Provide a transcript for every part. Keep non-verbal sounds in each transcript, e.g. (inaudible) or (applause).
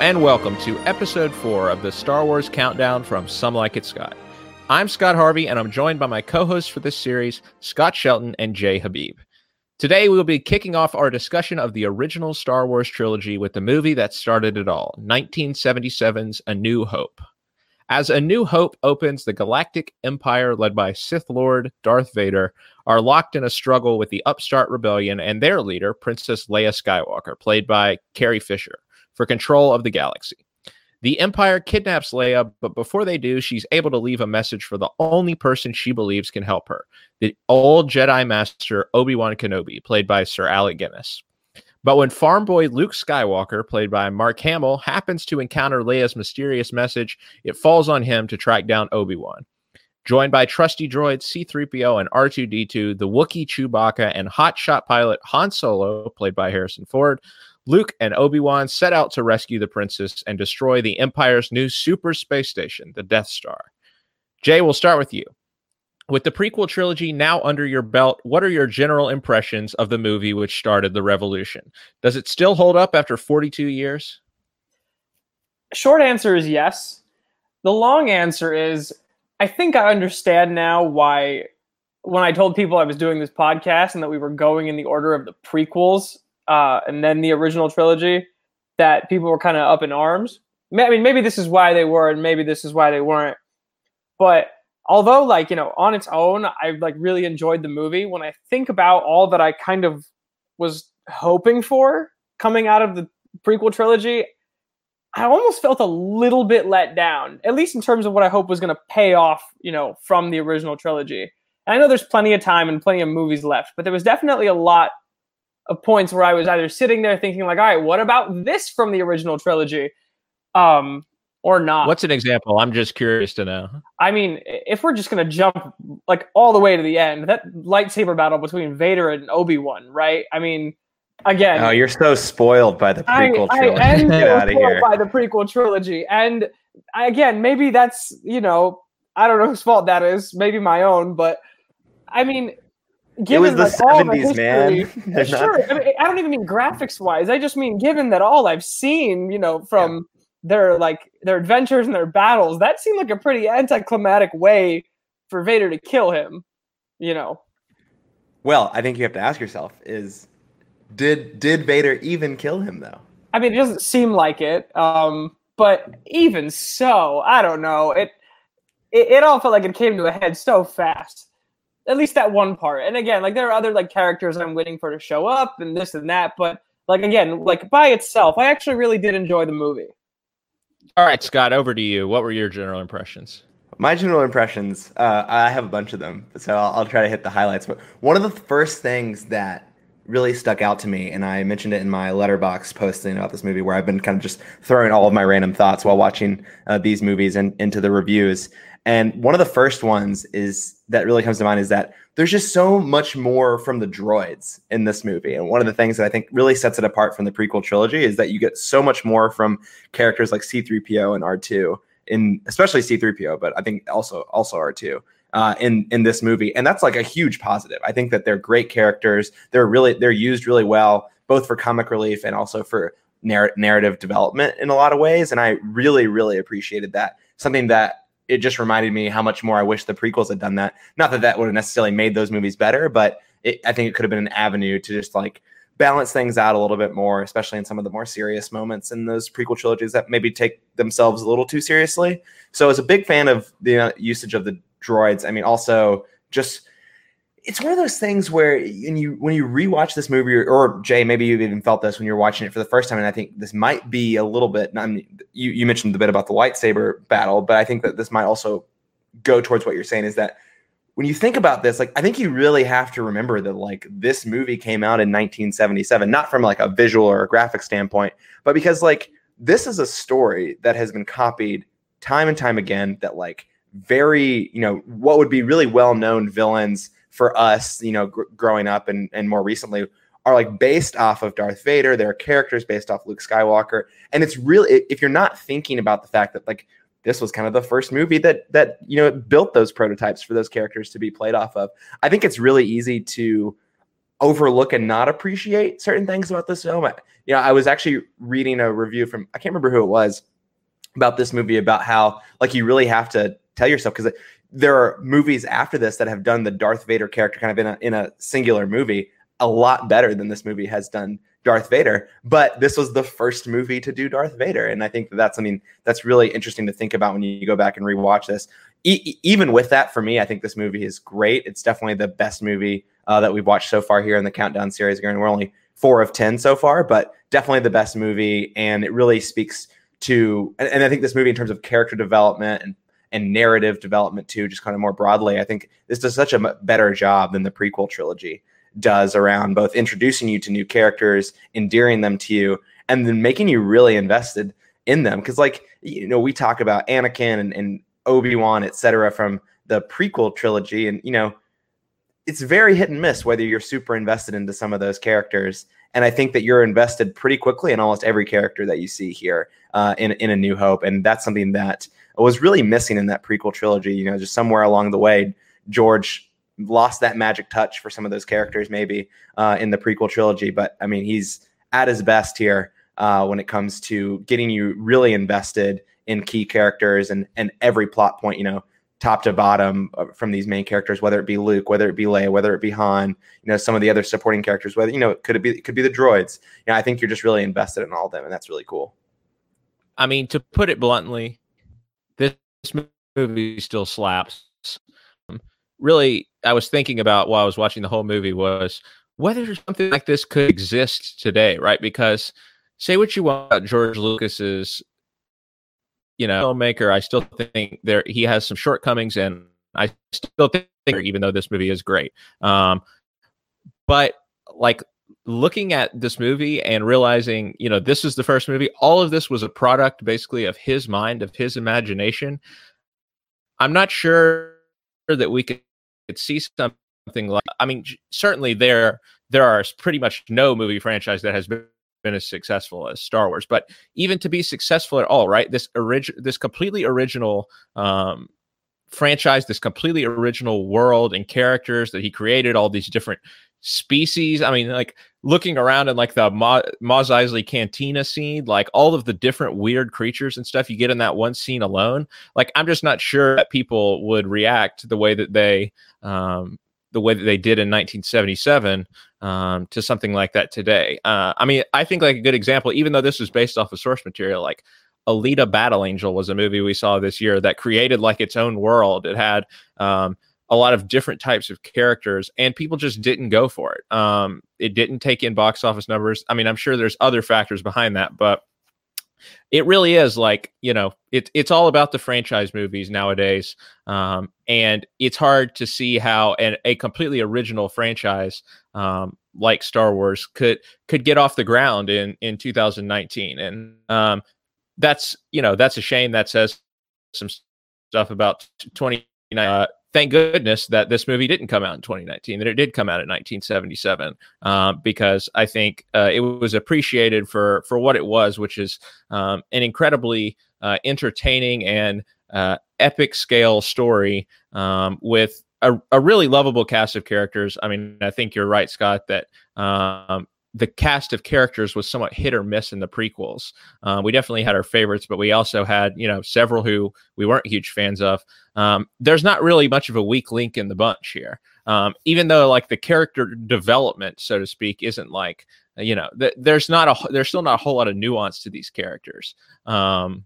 And welcome to episode four of the Star Wars Countdown from Some Like It Scott. I'm Scott Harvey, and I'm joined by my co hosts for this series, Scott Shelton and Jay Habib. Today, we will be kicking off our discussion of the original Star Wars trilogy with the movie that started it all 1977's A New Hope. As A New Hope opens, the Galactic Empire, led by Sith Lord Darth Vader, are locked in a struggle with the upstart rebellion and their leader, Princess Leia Skywalker, played by Carrie Fisher for control of the galaxy. The Empire kidnaps Leia, but before they do, she's able to leave a message for the only person she believes can help her the old Jedi Master Obi Wan Kenobi, played by Sir Alec Guinness. But when farm boy Luke Skywalker, played by Mark Hamill, happens to encounter Leia's mysterious message, it falls on him to track down Obi Wan. Joined by trusty droids C3PO and R2D2, the Wookiee Chewbacca, and hotshot pilot Han Solo, played by Harrison Ford, Luke and Obi Wan set out to rescue the princess and destroy the Empire's new super space station, the Death Star. Jay, we'll start with you. With the prequel trilogy now under your belt, what are your general impressions of the movie which started the revolution? Does it still hold up after 42 years? Short answer is yes. The long answer is I think I understand now why when I told people I was doing this podcast and that we were going in the order of the prequels, uh, and then the original trilogy that people were kind of up in arms. I mean, maybe this is why they were, and maybe this is why they weren't. But although, like you know, on its own, I like really enjoyed the movie. When I think about all that I kind of was hoping for coming out of the prequel trilogy, I almost felt a little bit let down, at least in terms of what I hope was going to pay off, you know, from the original trilogy. And I know there's plenty of time and plenty of movies left, but there was definitely a lot of points where I was either sitting there thinking like, all right, what about this from the original trilogy? Um, or not. What's an example? I'm just curious to know. I mean, if we're just gonna jump like all the way to the end, that lightsaber battle between Vader and Obi Wan, right? I mean, again. Oh, you're so spoiled by the prequel I, trilogy. I am (laughs) Get out of here. by the prequel trilogy, and I, again, maybe that's you know, I don't know whose fault that is. Maybe my own, but I mean, given it was the like, all the 70s, man. (laughs) not- sure. I, mean, I don't even mean graphics wise. I just mean given that all I've seen, you know, from their like their adventures and their battles, that seemed like a pretty anticlimactic way for Vader to kill him. You know, Well, I think you have to ask yourself: Is did did Vader even kill him though? I mean, it doesn't seem like it. Um, but even so, I don't know. It, it it all felt like it came to a head so fast. At least that one part. And again, like there are other like characters I'm waiting for to show up and this and that. But like again, like by itself, I actually really did enjoy the movie. All right, Scott, over to you. What were your general impressions? My general impressions, uh, I have a bunch of them, so I'll, I'll try to hit the highlights. But one of the first things that really stuck out to me, and I mentioned it in my Letterboxd posting about this movie, where I've been kind of just throwing all of my random thoughts while watching uh, these movies and into the reviews. And one of the first ones is that really comes to mind is that there's just so much more from the droids in this movie. And one of the things that I think really sets it apart from the prequel trilogy is that you get so much more from characters like C3PO and R2 in especially C3PO, but I think also also R2 uh, in in this movie, and that's like a huge positive. I think that they're great characters. They're really they're used really well, both for comic relief and also for narr- narrative development in a lot of ways. And I really really appreciated that. Something that it just reminded me how much more I wish the prequels had done that. Not that that would have necessarily made those movies better, but it, I think it could have been an avenue to just like balance things out a little bit more, especially in some of the more serious moments in those prequel trilogies that maybe take themselves a little too seriously. So, as a big fan of the uh, usage of the droids. I mean, also just it's one of those things where when you when you rewatch this movie, or, or Jay, maybe you've even felt this when you're watching it for the first time, and I think this might be a little bit. I mean, you you mentioned the bit about the lightsaber battle, but I think that this might also go towards what you're saying is that when you think about this, like I think you really have to remember that like this movie came out in 1977, not from like a visual or a graphic standpoint, but because like this is a story that has been copied time and time again that like very, you know, what would be really well-known villains for us, you know, gr- growing up and and more recently are like based off of Darth Vader. There are characters based off Luke Skywalker, and it's really if you're not thinking about the fact that like this was kind of the first movie that that you know built those prototypes for those characters to be played off of. I think it's really easy to overlook and not appreciate certain things about this film. you know, I was actually reading a review from I can't remember who it was about this movie about how like you really have to tell yourself because there are movies after this that have done the Darth Vader character kind of in a in a singular movie a lot better than this movie has done Darth Vader. But this was the first movie to do Darth Vader, and I think that that's something that's really interesting to think about when you go back and rewatch this. E- even with that, for me, I think this movie is great. It's definitely the best movie uh, that we've watched so far here in the Countdown series. Again, we're only four of ten so far, but definitely the best movie, and it really speaks to. And, and I think this movie, in terms of character development and and narrative development too, just kind of more broadly. I think this does such a better job than the prequel trilogy does around both introducing you to new characters, endearing them to you, and then making you really invested in them. Because, like, you know, we talk about Anakin and, and Obi Wan, et cetera, from the prequel trilogy, and you know, it's very hit and miss whether you're super invested into some of those characters. And I think that you're invested pretty quickly in almost every character that you see here uh, in in A New Hope, and that's something that was really missing in that prequel trilogy. You know, just somewhere along the way, George lost that magic touch for some of those characters, maybe uh, in the prequel trilogy. But I mean, he's at his best here uh, when it comes to getting you really invested in key characters and and every plot point. You know, top to bottom uh, from these main characters, whether it be Luke, whether it be Leia, whether it be Han, you know, some of the other supporting characters, whether you know, could it be it could be the droids. You know, I think you're just really invested in all of them, and that's really cool. I mean, to put it bluntly, movie still slaps. Really, I was thinking about while I was watching the whole movie was whether something like this could exist today, right? Because say what you want about George Lucas's, you know, filmmaker, I still think there he has some shortcomings, and I still think, even though this movie is great, um, but like looking at this movie and realizing, you know, this is the first movie, all of this was a product basically of his mind, of his imagination. I'm not sure that we could, see something like I mean, certainly there there are pretty much no movie franchise that has been been as successful as Star Wars. But even to be successful at all, right? This original, this completely original um, franchise, this completely original world and characters that he created, all these different species. I mean, like looking around in like the Ma- Eisley Cantina scene, like all of the different weird creatures and stuff you get in that one scene alone. Like, I'm just not sure that people would react the way that they, um, the way that they did in 1977 um, to something like that today. Uh, I mean, I think like a good example, even though this was based off of source material, like Alita Battle Angel was a movie we saw this year that created like its own world. It had um, a lot of different types of characters, and people just didn't go for it. Um, it didn't take in box office numbers. I mean, I'm sure there's other factors behind that, but it really is like you know it, it's all about the franchise movies nowadays um, and it's hard to see how an, a completely original franchise um, like star wars could could get off the ground in in 2019 and um, that's you know that's a shame that says some stuff about 20 uh, thank goodness that this movie didn't come out in 2019, that it did come out in 1977, um, because I think uh, it was appreciated for for what it was, which is um, an incredibly uh, entertaining and uh, epic scale story um, with a, a, really lovable cast of characters. I mean, I think you're right, Scott, that um, the cast of characters was somewhat hit or miss in the prequels. Uh, we definitely had our favorites, but we also had you know several who we weren't huge fans of. Um, there's not really much of a weak link in the bunch here, um, even though like the character development, so to speak, isn't like you know th- there's not a there's still not a whole lot of nuance to these characters. Um,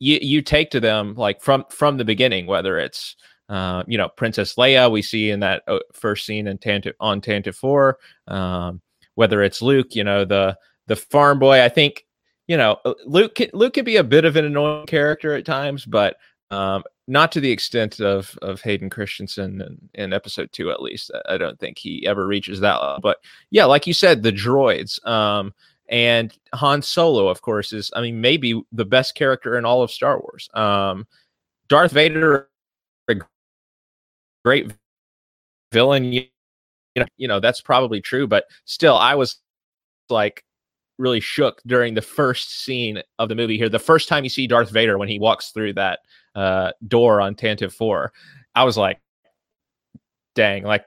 you you take to them like from from the beginning, whether it's uh, you know Princess Leia we see in that uh, first scene in Tantive on Tantive Four. Um, whether it's Luke, you know, the the farm boy. I think, you know, uh, Luke can, Luke can be a bit of an annoying character at times, but um, not to the extent of of Hayden Christensen in, in episode two, at least. I don't think he ever reaches that level. But yeah, like you said, the droids. Um, and Han Solo, of course, is I mean maybe the best character in all of Star Wars. Um, Darth Vader, a great villain you know, you know that's probably true, but still, I was like really shook during the first scene of the movie here. The first time you see Darth Vader when he walks through that uh, door on Tantive Four, I was like, "Dang!" Like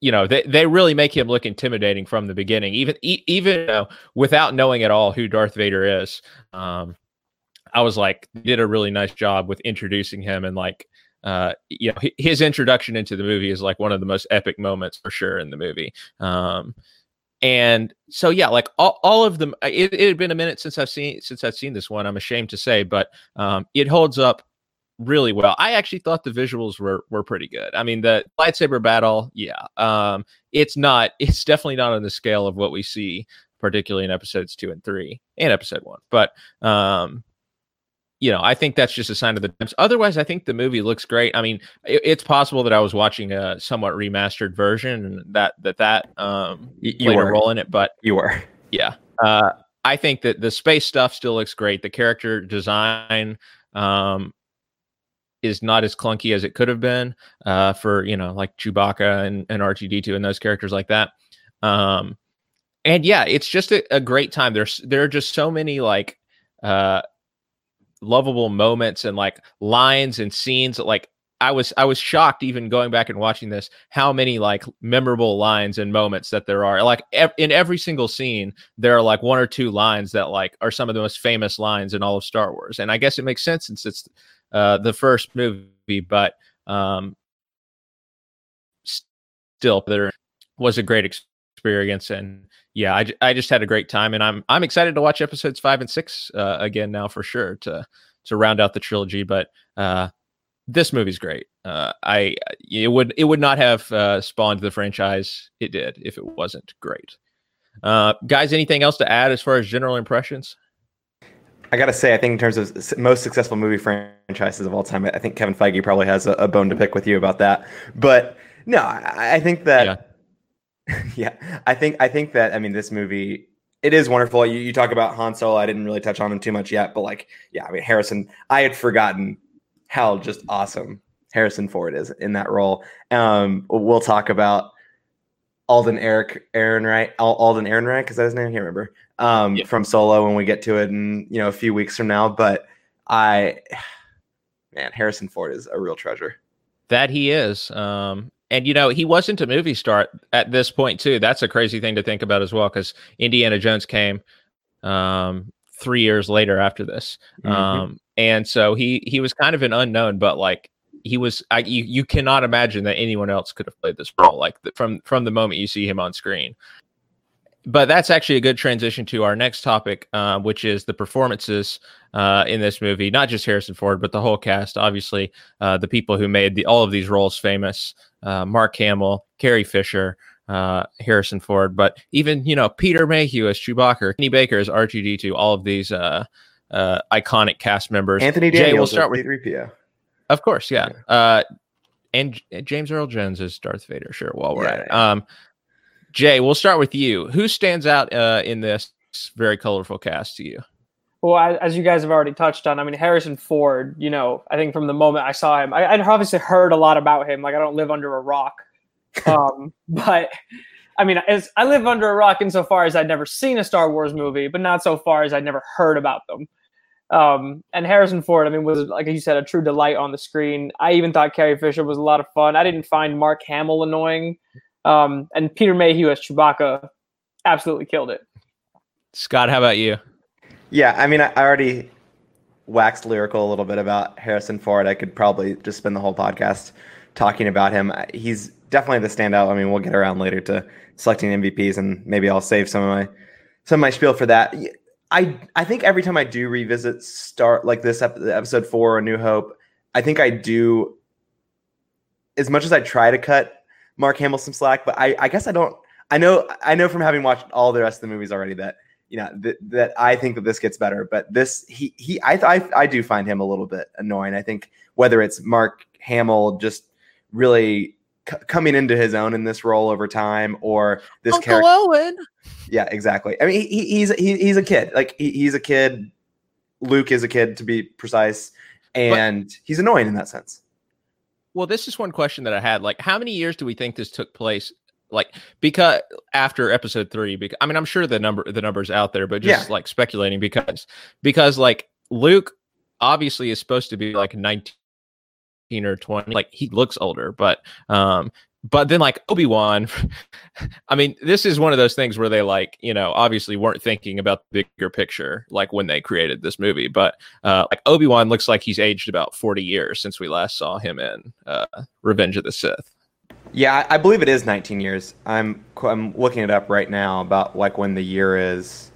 you know they, they really make him look intimidating from the beginning even e- even you know, without knowing at all who darth vader is um i was like did a really nice job with introducing him and like uh you know his introduction into the movie is like one of the most epic moments for sure in the movie um and so yeah like all, all of them it, it had been a minute since i've seen since i've seen this one i'm ashamed to say but um it holds up really well. I actually thought the visuals were were pretty good. I mean, the lightsaber battle, yeah, um, it's not. (laughs) It's definitely not on the scale of what we see, particularly in episodes two and three and episode one. But um, you know, I think that's just a sign of the times. Otherwise, I think the movie looks great. I mean, it, it's possible that I was watching a somewhat remastered version and that that that um you, you played were. a role in it, but You were. yeah. Uh, I think that the space stuff still looks great. The character design um, is not as clunky as it could have been uh, for you know like Chewbacca and, and R2D2 and those characters like that. Um, and yeah, it's just a, a great time. There's there are just so many like uh, lovable moments and like lines and scenes. Like I was I was shocked even going back and watching this how many like memorable lines and moments that there are. Like ev- in every single scene, there are like one or two lines that like are some of the most famous lines in all of Star Wars. And I guess it makes sense since it's uh, the first movie, but um, still there was a great experience and yeah I, I just had a great time and i'm i'm excited to watch episodes five and six uh, again now for sure to to round out the trilogy but uh this movie's great uh i it would it would not have uh spawned the franchise it did if it wasn't great uh guys anything else to add as far as general impressions I gotta say, I think in terms of most successful movie franchises of all time, I think Kevin Feige probably has a, a bone to pick with you about that. But no, I, I think that, yeah. (laughs) I think I think that I mean this movie it is wonderful. You, you talk about Han Solo. I didn't really touch on him too much yet, but like, yeah, I mean Harrison. I had forgotten how just awesome Harrison Ford is in that role. Um, we'll talk about Alden Eric Ehrenreich, Al- Alden Ehrenreich, is that his name? I can't remember. Um, Yeah. from Solo when we get to it in you know a few weeks from now. But I, (sighs) man, Harrison Ford is a real treasure. That he is. Um, and you know, he wasn't a movie star at this point too. That's a crazy thing to think about as well, because Indiana Jones came um, three years later after this, Mhm. um, and so he he was kind of an unknown, but like he was, I, you you cannot imagine that anyone else could have played this role like the, from from the moment you see him on screen. But that's actually a good transition to our next topic, uh, which is the performances uh, in this movie. Not just Harrison Ford, but the whole cast. Obviously, uh, the people who made the, all of these roles famous: uh, Mark Hamill, Carrie Fisher, uh, Harrison Ford, but even you know Peter Mayhew as Chewbacca, Kenny Baker as R2D2. All of these uh, uh, iconic cast members. Anthony Daniels. Jay, we'll start with, C-3PO. of course, yeah. Uh, and James Earl Jones as Darth Vader. Sure, while we're Yeah, at it. yeah. Um, Jay, we'll start with you. Who stands out uh, in this very colorful cast to you? Well, as, as you guys have already touched on, I mean Harrison Ford. You know, I think from the moment I saw him, I, I'd obviously heard a lot about him. Like I don't live under a rock, (laughs) um, but I mean, as I live under a rock insofar as I'd never seen a Star Wars movie, but not so far as I'd never heard about them. Um, and Harrison Ford, I mean, was like you said, a true delight on the screen. I even thought Carrie Fisher was a lot of fun. I didn't find Mark Hamill annoying, um, and Peter Mayhew as Chewbacca absolutely killed it. Scott, how about you? Yeah, I mean, I I already waxed lyrical a little bit about Harrison Ford. I could probably just spend the whole podcast talking about him. He's definitely the standout. I mean, we'll get around later to selecting MVPs, and maybe I'll save some of my some of my spiel for that. I I think every time I do revisit start like this ep- episode four, A New Hope, I think I do as much as I try to cut Mark Hamill some slack, but I I guess I don't. I know I know from having watched all the rest of the movies already that you know that, that I think that this gets better. But this he he I, I I do find him a little bit annoying. I think whether it's Mark Hamill just really c- coming into his own in this role over time, or this character. Owen. Yeah, exactly. I mean, he, he's he, he's a kid. Like he, he's a kid. Luke is a kid, to be precise, and he's annoying in that sense. Well, this is one question that I had. Like, how many years do we think this took place? Like, because after episode three, because I mean, I'm sure the number the numbers out there, but just Yeah. like speculating because because like Luke obviously is supposed to be like 19 or 20. Like he looks older, but um, but then like Obi-Wan (laughs) I mean this is one of those things where they like you know obviously weren't thinking about the bigger picture like when they created this movie but uh like Obi-Wan looks like he's aged about 40 years since we last saw him in uh Revenge of the Sith. Yeah I believe it is 19 years. I'm I'm looking it up right now about like when the year is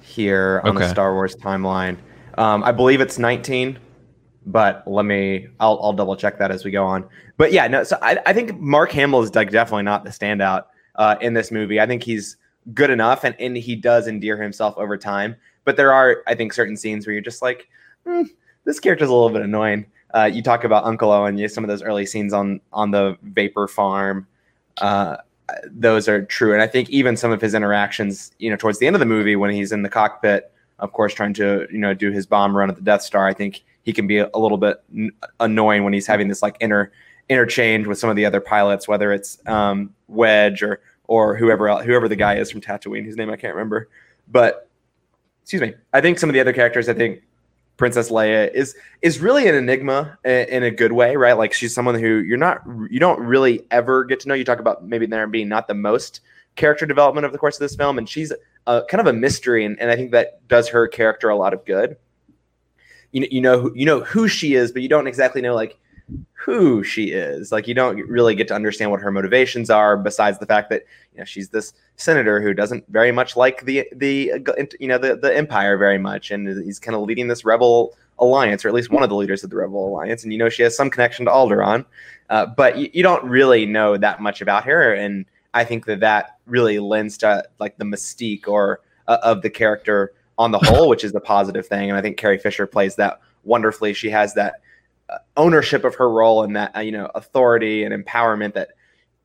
here on okay. the Star Wars timeline. Um I believe it's 19 but let me I'll, I'll double check that as we go on. But yeah no so i, I think mark hamill is like definitely not the standout uh, in this movie. I think he's good enough and, and he does endear himself over time. But there are i think certain scenes where you're just like mm, this character's a little bit annoying. Uh, you talk about uncle owen you some of those early scenes on on the vapor farm uh, those are true. And i think even some of his interactions you know towards the end of the movie when he's in the cockpit of course trying to you know do his bomb run at the death star i think he can be a, little bit n- annoying when he's having this like inner interchange with some of the other pilots, whether it's um, Wedge or or whoever whoever the guy is from Tatooine, whose name I can't remember. But excuse me, I think some of the other characters, I think Princess Leia is is really an enigma in, a good way, right? Like she's someone who you're not you don't really ever get to know. You talk about maybe there being not the most character development of the course of this film, and she's a, kind of a mystery, and, and I think that does her character a lot of good you know, you know who you know who she is, but you don't exactly know like who she is. Like you don't really get to understand what her motivations are, besides the fact that you know she's this senator who doesn't very much like the the you know the the empire very much, and he's kind of leading this rebel alliance, or at least one of the leaders of the rebel alliance. And you know she has some connection to Alderaan, uh, but you, you don't really know that much about her. And I think that that really lends to like the mystique or uh, of the character on the whole, which is the positive thing. And I think Carrie Fisher plays that wonderfully. She has that uh, ownership of her role and that uh, you know authority and empowerment that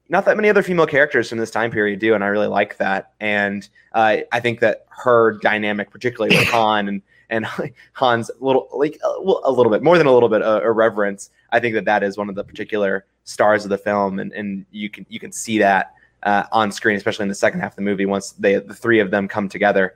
not that many other female characters from this time period do, and I really like that. And uh, I think that her dynamic, particularly with (coughs) Han and and (laughs) Han's little like a, a little bit more than a little bit uh, irreverence. I think that that is one of the particular stars of the film, and and you can you can see that uh, on screen, especially in the second half of the movie once they the three of them come together.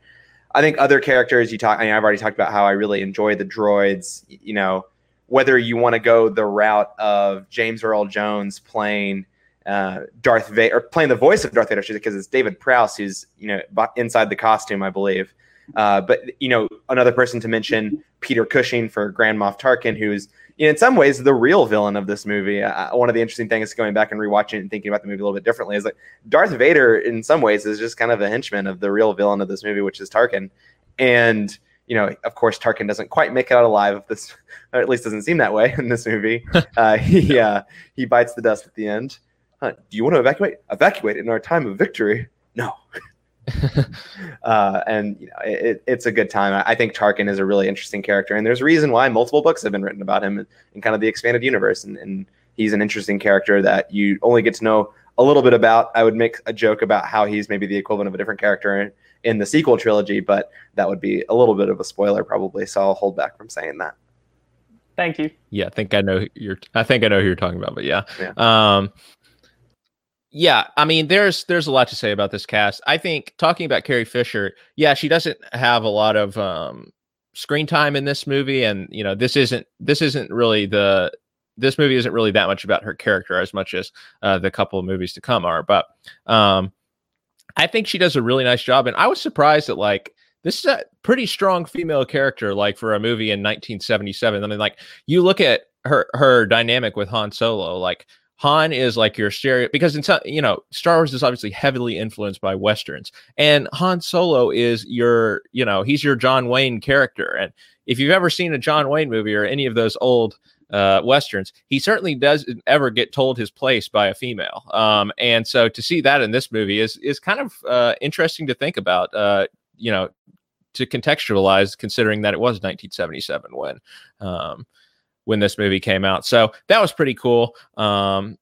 I think other characters you talk. I mean, I've already talked about how I really enjoy the droids. You know, whether you want to go the route of James Earl Jones playing uh, Darth Vader or playing the voice of Darth Vader, because it's David Prowse who's you know inside the costume, I believe. Uh, but you know, another person to mention, Peter Cushing for Grand Moff Tarkin, who's in some ways the real villain of this movie. Uh, one of the interesting things going back and rewatching and thinking about the movie a little bit differently is that Darth Vader, in some ways, is just kind of a henchman of the real villain of this movie, which is Tarkin. And you know, of course, Tarkin doesn't quite make it out alive. Of this, (laughs) or at least doesn't seem that way in this movie. (laughs) uh, he uh, he bites the dust at the end. Huh, do you want to evacuate? Evacuate in our time of victory? No. (laughs) (laughs) uh, and you know, it, it's a good time. I, I, think Tarkin is a really interesting character, and there's a reason why multiple books have been written about him in, in kind of the expanded universe. And, and, he's an interesting character that you only get to know a little bit about. I would make a joke about how he's maybe the equivalent of a different character in, in the sequel trilogy, but that would be a little bit of a spoiler probably. So I'll hold back from saying that. Thank you. Yeah, I think I know you're. I think I know who you're talking about, but yeah. yeah. Um, yeah, I mean, there's there's a lot to say about this cast. I think talking about Carrie Fisher, yeah, she doesn't have a lot of um, screen time in this movie, and you know, this isn't this isn't really the this movie isn't really that much about her character as much as uh, the couple of movies to come are. But um, I think she does a really nice job, and I was surprised that like this is a pretty strong female character, like for a movie in 1977. I mean, like you look at her her dynamic with Han Solo, like Han is like your stereo because in some, you know Star Wars is obviously heavily influenced by westerns, and Han Solo is your you know he's your John Wayne character. And if you've ever seen a John Wayne movie or any of those old uh, westerns, he certainly doesn't ever get told his place by a female. Um, and so to see that in this movie is is kind of uh, interesting to think about. Uh, you know, to contextualize, considering that it was 1977 when. Um, when this movie came out. So that was pretty cool. Um,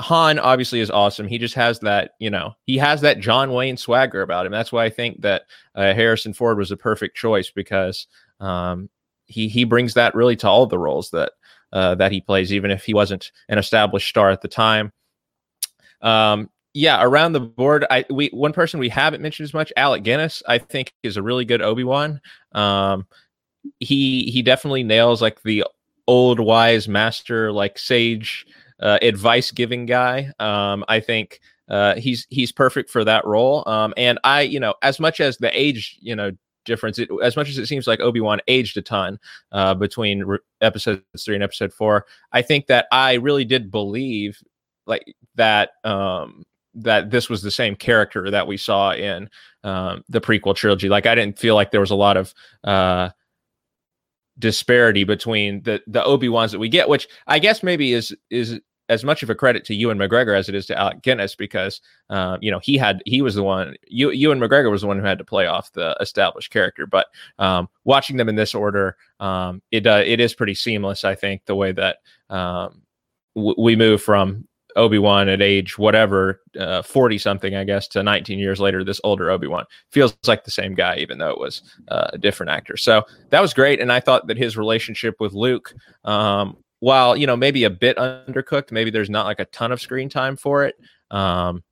Han obviously is awesome. He just has that, you know, he has that John Wayne swagger about him. That's why I think that uh, Harrison Ford was a perfect choice because um, he he brings that really to all the roles that uh, that he plays, even if he wasn't an established star at the time. Um, yeah, around the board, I we one person we haven't mentioned as much, Alec Guinness, I think is a really good Obi Wan. Um, he he definitely nails like the old wise master like sage uh, advice giving guy. Um, I think uh, he's he's perfect for that role. Um, and I, you know, as much as the age, you know, difference, it, as much as it seems like Obi Wan aged a ton uh, between re- episode three and episode four, I think that I really did believe like that um, that this was the same character that we saw in um, the prequel trilogy. Like I didn't feel like there was a lot of uh, disparity between the the Obi Wans that we get, which I guess maybe is is as much of a credit to Ewan McGregor as it is to Alec Guinness because uh, you know he had he was the one you Ewan McGregor was the one who had to play off the established character. But um, watching them in this order, um, it uh, it is pretty seamless. I think the way that um, w- we move from Obi Wan at age whatever, forty uh, something, I guess, to nineteen years later, this older Obi Wan feels like the same guy, even though it was uh, a different actor. So that was great, and I thought that his relationship with Luke, um, while you know maybe a bit undercooked, maybe there's not like a ton of screen time for it. Um,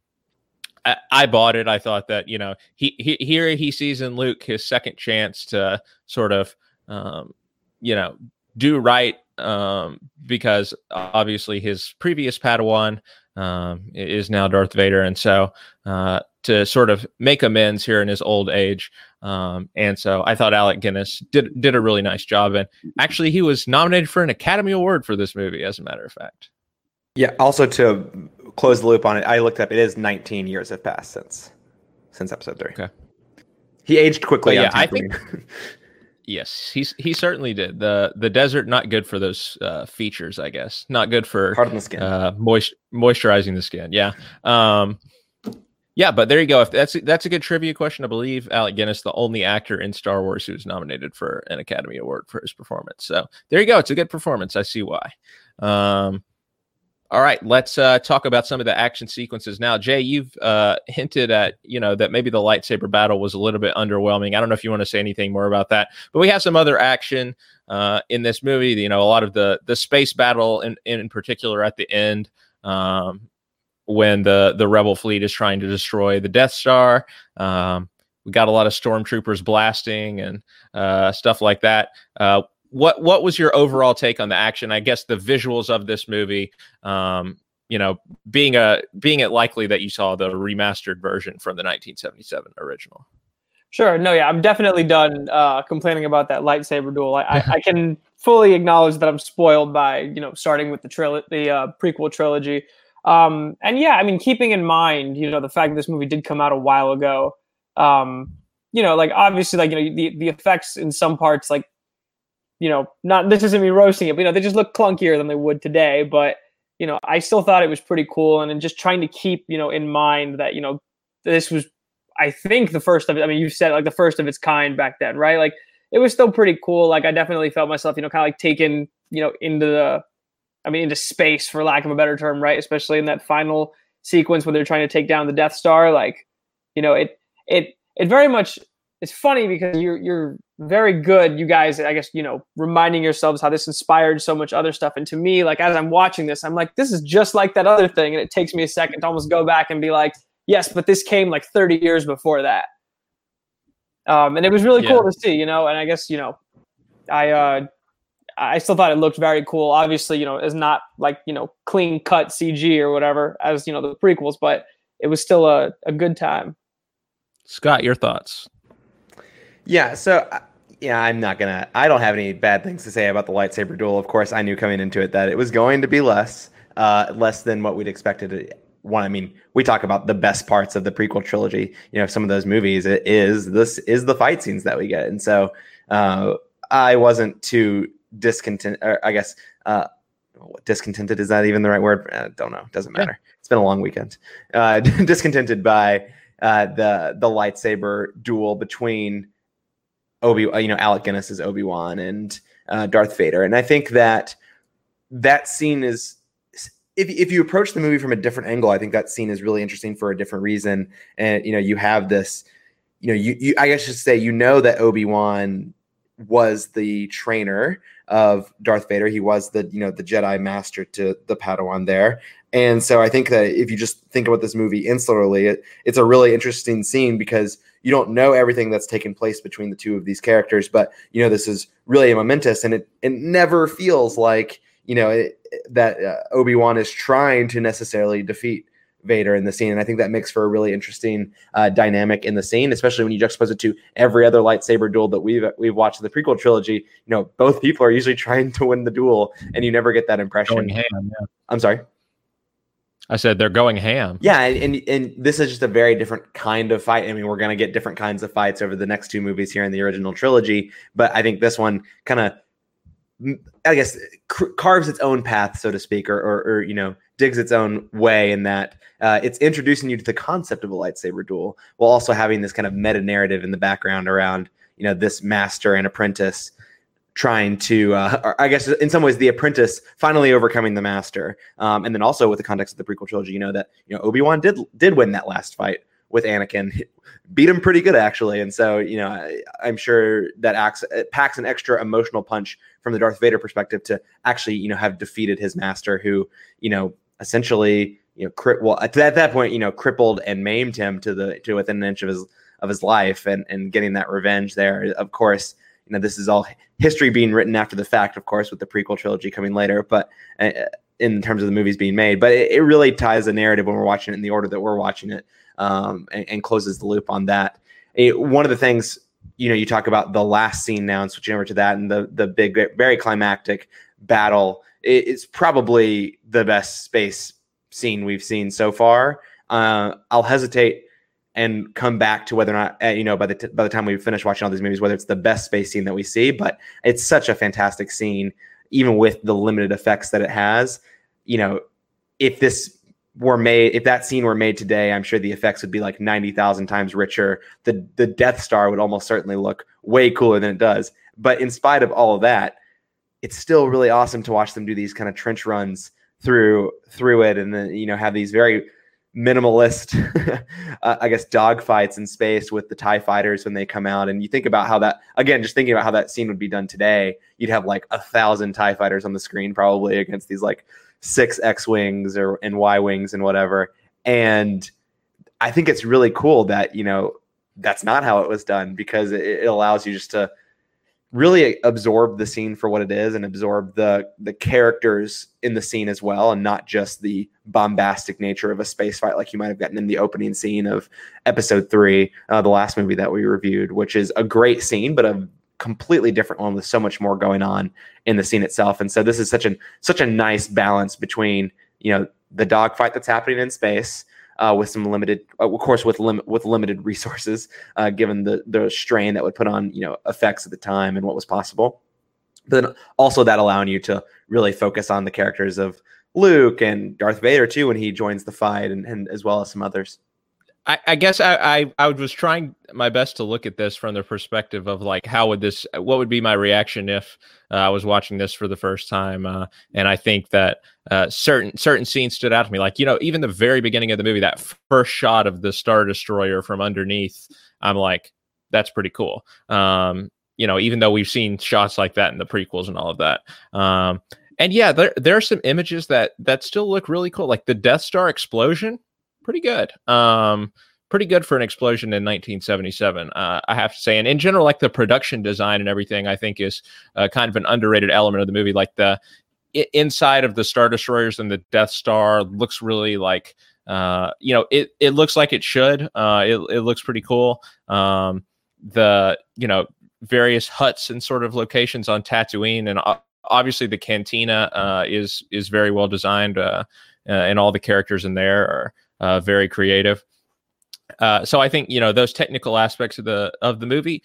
I, I, bought it. I thought that you know he, he here he sees in Luke his second chance to sort of um, you know do right um, because obviously his previous Padawan um, is now Darth Vader, and so uh, to sort of make amends here in his old age. Um, and so I thought Alec Guinness did did a really nice job, and actually he was nominated for an Academy Award for this movie, as a matter of fact. Yeah. Also, to close the loop on it, I looked up. It is 19 years have passed since since episode three. Okay. He aged quickly. yeah, I think. (laughs) Yes, he's he certainly did. the The desert not good for those uh, features, I guess. Not good for harden the skin, uh, moist moisturizing the skin. Yeah, um, yeah. But there you go. If that's that's a good trivia question, I believe Alec Guinness, the only actor in Star Wars who's nominated for an Academy Award for his performance. So there you go. It's a good performance. I see why. Um, all right, let's uh, talk about some of the action sequences now. Jay, you've uh, hinted at you know that maybe the lightsaber battle was a little bit underwhelming. I don't know if you want to say anything more about that, but we have some other action uh, in this movie. You know, a lot of the the space battle in in particular at the end. Um, when the the rebel fleet is trying to destroy the Death Star, um, we got a lot of stormtroopers blasting and uh, stuff like that. What what was your overall take on the action? I guess the visuals of this movie, um, you know, being a being it likely that you saw the remastered version from the 1977 original. Sure. No, yeah, I'm definitely done uh, complaining about that lightsaber duel. I, I, (laughs) I, can fully acknowledge that I'm spoiled by you know starting with the tril- the uh, prequel trilogy. Um, and yeah, I mean, keeping in mind, you know, the fact that this movie did come out a while ago, um, you know, like obviously, like you know, the the effects in some parts, like you know, not this isn't me roasting it, but you know, they just look clunkier than they would today. But you know, I still thought it was pretty cool, and, and just trying to keep you know in mind that you know this was, I think, the first of it. I mean, you said like the first of its kind back then, right? Like it was still pretty cool. Like I definitely felt myself, you know, kind of like taken, you know, into the, I mean, into space for lack of a better term, right? Especially in that final sequence where they're trying to take down the Death Star. Like, you know, it it it very much it's funny because you're you're very good, you guys. I guess you know, reminding yourselves how this inspired so much other stuff. And to me, like as I'm watching this, I'm like, this is just like that other thing, and it takes me a second to almost go back and be like, yes, but this came like 30 years before that. Um, and it was really yeah. cool to see, you know. And I guess you know, I uh, I still thought it looked very cool. Obviously, you know, it's not like you know clean cut CG or whatever as you know the prequels, but it was still a, a good time. Scott, your thoughts? Yeah, so uh, yeah, I'm not gonna. I don't have any bad things to say about the lightsaber duel. Of course, I knew coming into it that it was going to be less, uh, less than what we'd expected. One, I mean, we talk about the best parts of the prequel trilogy. You know, some of those movies it is this is the fight scenes that we get, and so uh, I wasn't too discontent. Or I guess uh, discontented is that even the right word? I uh, don't know. Doesn't matter. It's been a long weekend. Uh, (laughs) discontented by uh, the the lightsaber duel between Obi, you know, Alec Guinness is Obi Wan and uh, Darth Vader, and I think that that scene is. If, if you approach the movie from a different angle, I think that scene is really interesting for a different reason. And you know, you have this, you know, you, you I guess I should say, you know that Obi Wan was the trainer of Darth Vader. He was the you know the Jedi master to the Padawan there, and so I think that if you just think about this movie insularly, it, it's a really interesting scene because you don't know everything that's taken place between the two of these characters, but you know this is really momentous, and it it never feels like you know it, that uh, Obi Wan is trying to necessarily defeat Vader in the scene. And I think that makes for a really interesting uh, dynamic in the scene, especially when you juxtapose it to every other lightsaber duel that we've we've watched in the prequel trilogy. You know, both people are usually trying to win the duel, and you never get that impression. Yeah. I'm sorry. I said they're going ham. Yeah, and, and, and this is just a very different kind of fight. I mean, we're gonna get different kinds of fights over the next two movies here in the original trilogy, but I think this one kind of I guess carves its own path, so to speak, or, or, or, you know digs its own way in that uh, it's introducing you to the concept of a lightsaber duel while also having this kind of meta narrative in the background around you know this master and apprentice trying to uh, i guess in some ways the apprentice finally overcoming the master. Um, and then also with the context of the prequel trilogy you know that you know obi-wan did did win that last fight with anakin. (laughs) Beat him pretty good actually. And so you know I, am sure that acts packs an extra emotional punch from the darth vader perspective to actually you know have defeated his master who you know essentially you know cri- well at that point you know crippled and maimed him to the to within an inch of his of his life and and getting that revenge there. Of course you know this is all history being written after the fact of course with the prequel trilogy coming later but uh, in terms of the movies being made but it, it, really ties the narrative when we're watching it in the order that we're watching it um, and, and, closes the loop on that it, one of the things you know you talk about the last scene now and switching over to that and the the big very climactic battle it's probably the best space scene we've seen so far. Uh, I'll hesitate and come back to whether or not uh, you know by the t- by the time we finish watching all these movies whether it's the best space scene that we see, but it's such a fantastic scene, even with the limited effects that it has. You know, if this were made if that scene were made today i'm sure the effects would be like 90,000 times richer. The the death star would almost certainly look way cooler than it does. But in spite of all of that it's still really awesome to watch them do these kind of trench runs through through it, and then you know have these very minimalist, (laughs) uh, I guess, dogfights in space with the Tie fighters when they come out. And you think about how that again, just thinking about how that scene would be done today, you'd have like a thousand Tie fighters on the screen probably against these like six X wings or and Y wings and whatever. And I think it's really cool that you know that's not how it was done because it, it allows you just to really absorb the scene for what it is and absorb the the characters in the scene as well and not just the bombastic nature of a space fight like you might have gotten in the opening scene of episode three uh, the last movie that we reviewed which is a great scene but a completely different one with so much more going on in the scene itself. And so this is such an such a nice balance between you know the dogfight that's happening in space uh, with some limited, uh, of course, with lim- with limited resources, uh, given the the strain that would put on you know effects at the time and what was possible. But then also that allowing you to really focus on the characters of Luke and Darth Vader too when he joins the fight, and, and as well as some others. I, I guess I, I, I was trying my best to look at this from the perspective of like how would this what would be my reaction if uh, I was watching this for the first time uh, and I think that uh, certain certain scenes stood out to me. Like you know even the very beginning of the movie that first shot of the star destroyer from underneath I'm like that's pretty cool. Um, you know even though we've seen shots like that in the prequels and all of that. Um, and yeah there there are some images that that still look really cool like the Death Star explosion pretty good. Um, pretty good for an explosion in 1977, uh, I have to say. And in general, like the production design and everything, I think is uh, kind of an underrated element of the movie. Like the I- inside of the Star Destroyers and the Death Star looks really like, uh, you know, it, it looks like it should. Uh, it, it looks pretty cool. Um, the, you know, various huts and sort of locations on Tatooine and obviously the cantina uh, is is very well designed uh, and all the characters in there are uh, very creative. Uh, so I think you know those technical aspects of the of the movie,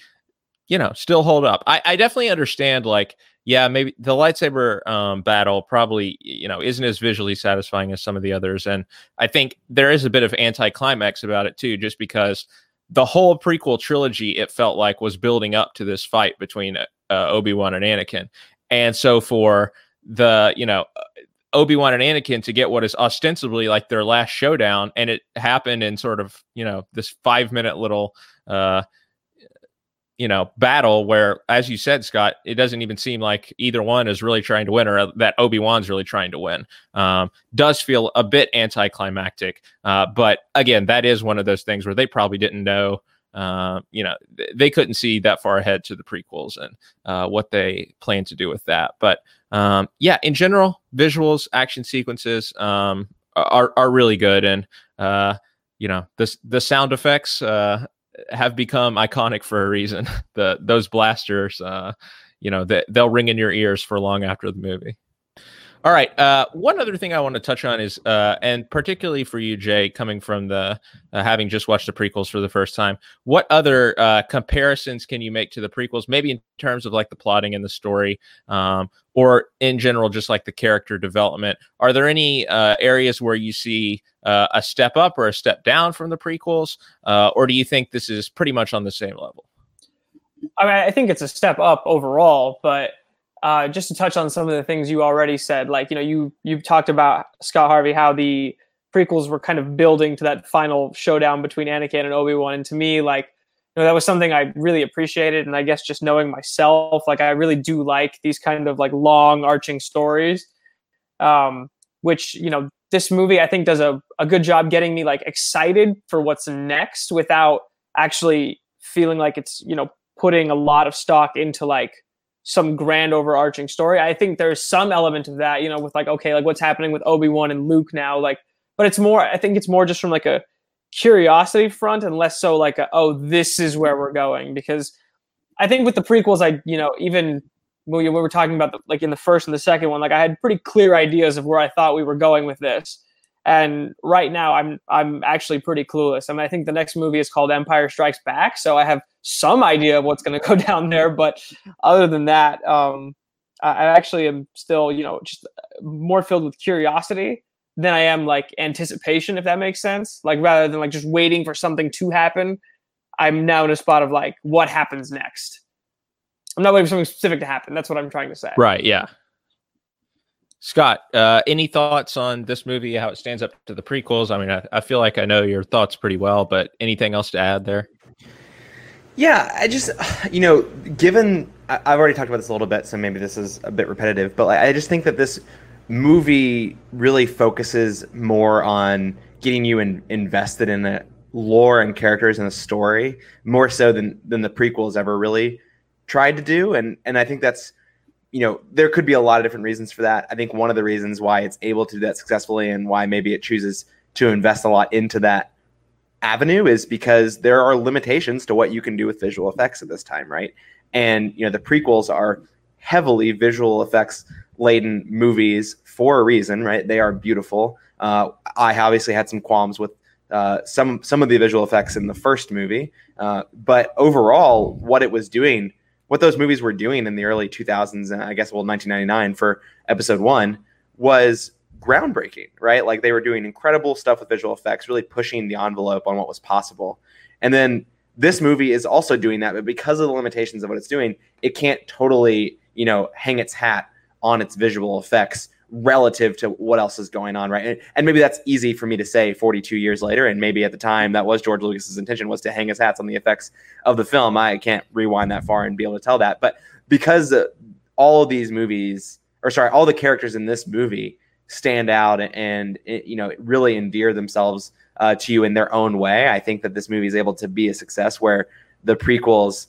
you know, still hold up. I, I definitely understand like yeah maybe the lightsaber um, battle probably you know isn't as visually satisfying as some of the others, and I think there is a bit of anticlimax about it too, just because the whole prequel trilogy it felt like was building up to this fight between uh, Obi Wan and Anakin, and so for the you know Obi Wan and Anakin to get what is ostensibly like their last showdown, and it happened in sort of you know this five minute little uh, you know battle where, as you said, Scott, it doesn't even seem like either one is really trying to win, or that Obi Wan's really trying to win. Um, does feel a bit anticlimactic, uh, but again, that is one of those things where they probably didn't know. Uh, you know, th- they couldn't see that far ahead to the prequels and uh, what they plan to do with that. But um, yeah, in general, visuals, action sequences um, are are really good, and uh, you know, the the sound effects uh, have become iconic for a reason. (laughs) the those blasters, uh, you know, they, they'll ring in your ears for long after the movie. All right. Uh, one other thing I want to touch on is, uh, and particularly for you, Jay, coming from the uh, having just watched the prequels for the first time, what other uh, comparisons can you make to the prequels? Maybe in terms of like the plotting and the story, um, or in general, just like the character development. Are there any uh, areas where you see uh, a step up or a step down from the prequels, or do you think this is pretty much on the same level? I mean, I think it's a step up overall, but uh, just to touch on some of the things you already said, like you know, you you've talked about Scott Harvey how the prequels were kind of building to that final showdown between Anakin and Obi Wan, and to me, like you know, that was something I really appreciated, and I guess just knowing myself, like I really do like these kind of like long arching stories, um, which you know, this movie I think does a, a good job getting me like excited for what's next without actually feeling like it's you know putting a lot of stock into like some grand overarching story. I think there's some element of that, you know, with like, okay, like what's happening with Obi-Wan and Luke now, like, but it's more, I think it's more just from like a curiosity front and less so like, a, oh, this is where we're going. Because I think with the prequels, I, you know, even when we, were talking about the, like in the first and the second one, like I had pretty clear ideas of where I thought we were going with this. And right now, I'm I'm actually pretty clueless. I mean, I think the next movie is called Empire Strikes Back, so I have some idea of what's going to go (laughs) down there. But other than that, um, I actually am still, you know, just more filled with curiosity than I am like anticipation, if that makes sense. Like rather than like just waiting for something to happen, I'm now in a spot of like, what happens next? I'm not waiting for something specific to happen. That's what I'm trying to say. Right. Yeah. Scott, uh, any thoughts on this movie, how it stands up to the prequels? I mean, I, I, feel like I know your thoughts pretty well, but anything else to add there? Yeah, I just, (sighs) you know, given, I, have already talked about this a little bit, so maybe this is a bit repetitive, but I just think that this movie really focuses more on getting you in, invested in the lore and characters and the story more so than, than the prequels ever really tried to do. And, and I think that's, you know, there could be a lot of different reasons for that. I think one of the reasons why it's able to do that successfully and why maybe it chooses to invest a lot into that avenue is because there are limitations to what you can do with visual effects at this time, right? And you know, the prequels are heavily visual effects laden movies for a reason, right? They are beautiful. Uh, I obviously had some qualms with uh, some some of the visual effects in the first movie, uh, but overall, what it was doing what those movies were doing in the early 2000s and uh, I guess well 1999 for episode 1 was groundbreaking, right? Like they were doing incredible stuff with visual effects, really pushing the envelope on what was possible. And then this movie is also doing that, but because of the limitations of what it's doing, it can't totally, you know, hang its hat on its visual effects relative to what else is going on, right? And, and, maybe that's easy for me to say 42 years later, and maybe at the time that was George Lucas's intention was to hang his hats on the effects of the film. I can't rewind that far and be able to tell that, but because uh, all of these movies, or sorry, all the characters in this movie stand out and, and you know really endear themselves uh, to you in their own way, I think that this movie is able to be a success where the prequels.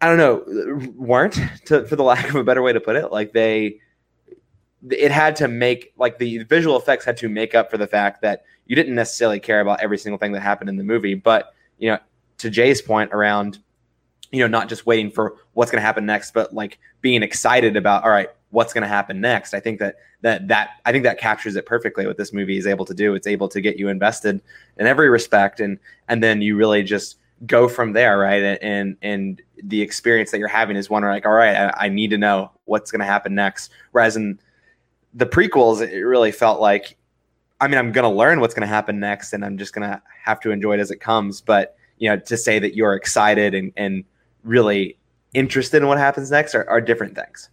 I don't know, weren't to, for the lack of a better way to put it. Like they, it had to make like the visual effects had to make up for the fact that you didn't necessarily care about every single thing that happened in the movie. But you know to jay's point around you know not just waiting for what's going to happen next but like being excited about all right what's going to happen next i think that that that i think that captures it perfectly what this movie is able to do. It's able to get you invested in every respect and and then you really just go from there right? And and the experience that you're having is one where like all right i, I need to know what's going to happen next. Whereas in the prequels, it really felt like, I mean, I'm going to learn what's going to happen next, and I'm just going to have to enjoy it as it comes. But you know, to say that you're excited and, and really interested in what happens next are, are different things.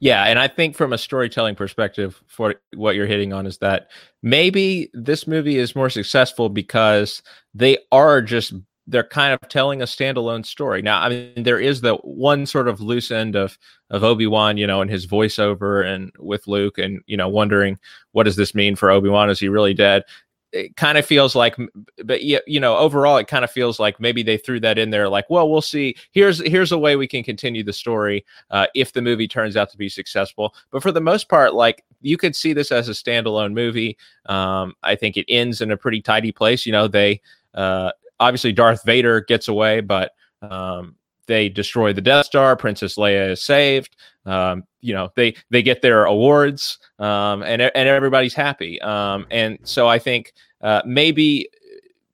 Yeah, and I think from a storytelling perspective, for what you're hitting on is that maybe this movie is more successful because they are just they're kind of telling a standalone story. Now, I mean, there is the one sort of loose end of of Obi Wan, you know, and his voiceover and with Luke, and you know, wondering what does this mean for Obi Wan? Is he really dead? it kind of feels like but you know overall it kind of feels like maybe they threw that in there like well we'll see here's here's a way we can continue the story uh, if the movie turns out to be successful but for the most part like you could see this as a standalone movie um, i think it ends in a pretty tidy place you know they uh, obviously darth vader gets away but um, they destroy the Death Star. Princess Leia is saved. Um, you know, they they get their awards, um, and and everybody's happy. Um, and so I think uh, maybe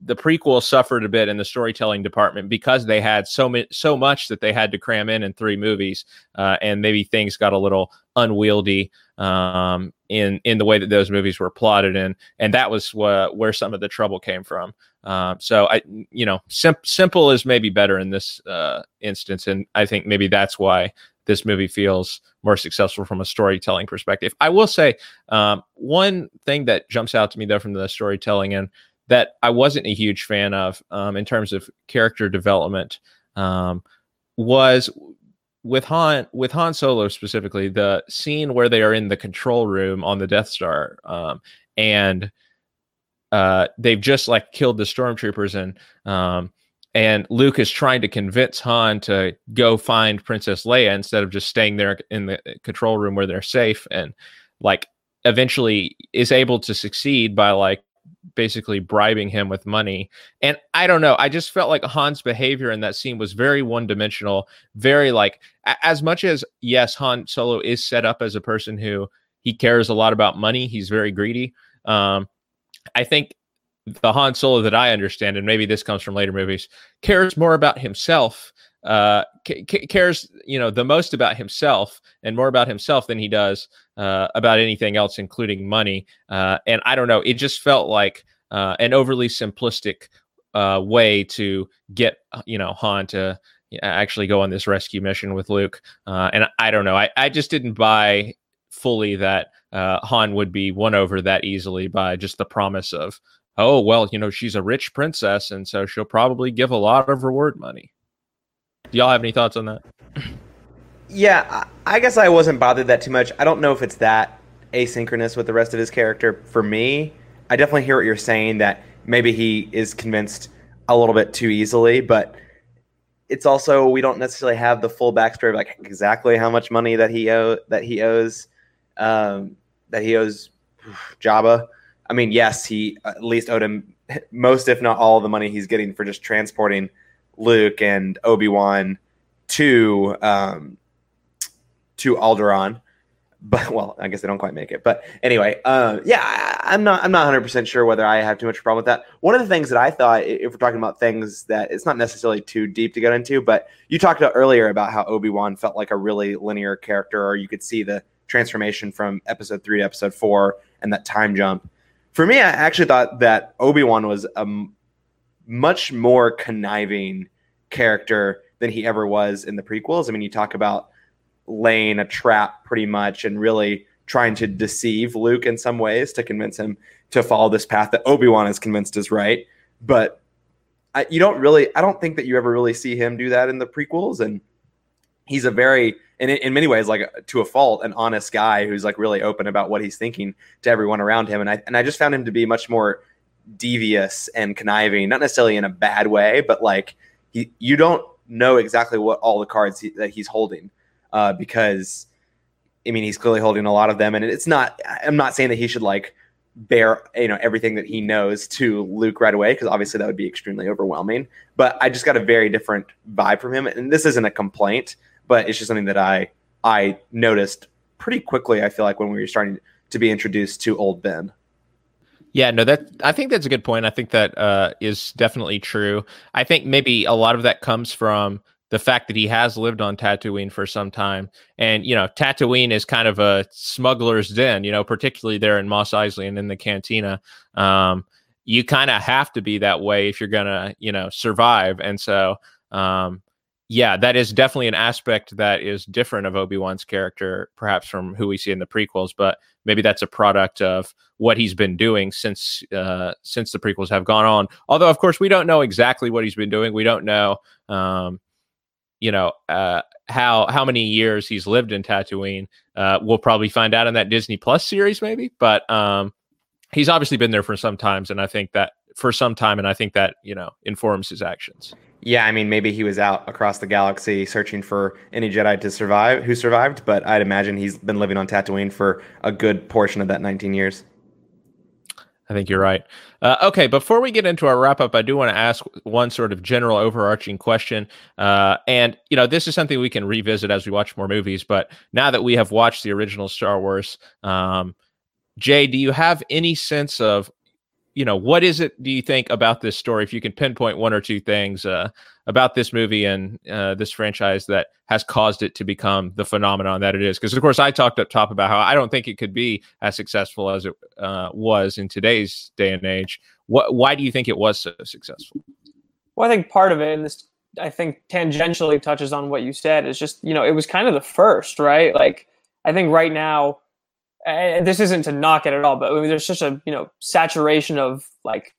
the prequel suffered a bit in the storytelling department because they had so much so much that they had to cram in in three movies, uh, and maybe things got a little unwieldy um, in in the way that those movies were plotted in, and that was wh- where some of the trouble came from. Um, so I, you know, sim- simple is maybe better in this uh, instance, and I think maybe that's why this movie feels more successful from a storytelling perspective. I will say um, one thing that jumps out to me though from the storytelling and that I wasn't a huge fan of um, in terms of character development um, was with Han with Han Solo specifically the scene where they are in the control room on the Death Star um, and uh, they've just like killed the stormtroopers and um, and Luke is trying to convince Han to go find Princess Leia instead of just staying there in the control room where they're safe and like eventually is able to succeed by like basically bribing him with money. And I don't know, I just felt like Han's behavior in that scene was very one dimensional, very like as much as yes, Han Solo is set up as a person who he cares a lot about money, he's very greedy. Um, I think the Han Solo that I understand, and maybe this comes from later movies, cares more about himself. Uh, c- cares, you know, the most about himself and more about himself than he does uh, about anything else, including money. Uh, and I don't know, it just felt like uh, an overly simplistic uh, way to get, you know, Han to actually go on this rescue mission with Luke. Uh, and I don't know, I, I just didn't buy fully that uh, Han would be won over that easily by just the promise of, oh, well, you know, she's a rich princess, and so she'll probably give a lot of reward money. Do y'all have any thoughts on that? Yeah, I guess I wasn't bothered that too much. I don't know if it's that asynchronous with the rest of his character. For me, I definitely hear what you're saying that maybe he is convinced a little bit too easily, but it's also we don't necessarily have the full backstory of like exactly how much money that he owe that he owes. Um, that he owes Jabba. I mean, yes, he at least owed him most, if not all, the money he's getting for just transporting Luke and Obi Wan to um, to Alderaan. But well, I guess they don't quite make it. But anyway, uh, yeah, I, am not I'm not 100 percent sure whether I have too much problem with that. One of the things that I thought, if we're talking about things that it's not necessarily too deep to get into, but you talked about earlier about how Obi Wan felt like a really linear character, or you could see the transformation from episode three to episode four and that time jump. For me, I actually thought that Obi Wan was a m- much more conniving character than he ever was in the prequels. I mean, you talk about laying a trap pretty much and really trying to deceive Luke in some ways to convince him to follow this path that Obi Wan is convinced is right. But I, you don't really, I don't think that you ever really see him do that in the prequels. And he's a very in, in many ways like to a fault an honest guy who's like really open about what he's thinking to everyone around him. And i and i just found him to be much more devious and conniving not necessarily in a bad way but like he you don't know exactly what all the cards he, that he's holding uh, because i mean he's clearly holding a lot of them. And it's not i'm not saying that he should like bear you know everything that he knows to luke right away because obviously that would be extremely overwhelming. But i just got a very different vibe from him. And this isn't a complaint but it's just something that I I noticed pretty quickly. I feel like when we were starting to be introduced to old Ben. Yeah, no, that I think that's a good point. I think that uh, is definitely true. I think maybe a lot of that comes from the fact that he has lived on Tatooine for some time, and you know, Tatooine is kind of a smuggler's den. You know, particularly there in Mos Eisley and in the cantina. Um, you kind of have to be that way if you're gonna, you know, survive. And so, um, yeah, that is definitely an aspect that is different of Obi Wan's character, perhaps from who we see in the prequels. But maybe that's a product of what he's been doing since uh, since the prequels have gone on. Although, of course, we don't know exactly what he's been doing. We don't know, um, you know, uh, how how many years he's lived in Tatooine. Uh, we'll probably find out in that Disney Plus series, maybe. But um, he's obviously been there for some times, and I think that for some time, and I think that you know informs his actions. Yeah, I mean, maybe he was out across the galaxy searching for any Jedi to survive who survived, but I'd imagine he's been living on Tatooine for a good portion of that 19 years. I think you're right. Uh, okay, before we get into our wrap up, I do want to ask one sort of general overarching question. Uh, and, you know, this is something we can revisit as we watch more movies. But now that we have watched the original Star Wars, um, Jay, do you have any sense of you know, what is it do you think about this story? If you can pinpoint one or two things uh, about this movie and uh, this franchise that has caused it to become the phenomenon that it is, because of course I talked up top about how I don't think it could be as successful as it uh, was in today's day and age. What? Why do you think it was so successful? Well, I think part of it, and this I think tangentially touches on what you said, is just you know it was kind of the first, right? Like I think right now and this isn't to knock it at all, but I mean, there's such a you know saturation of like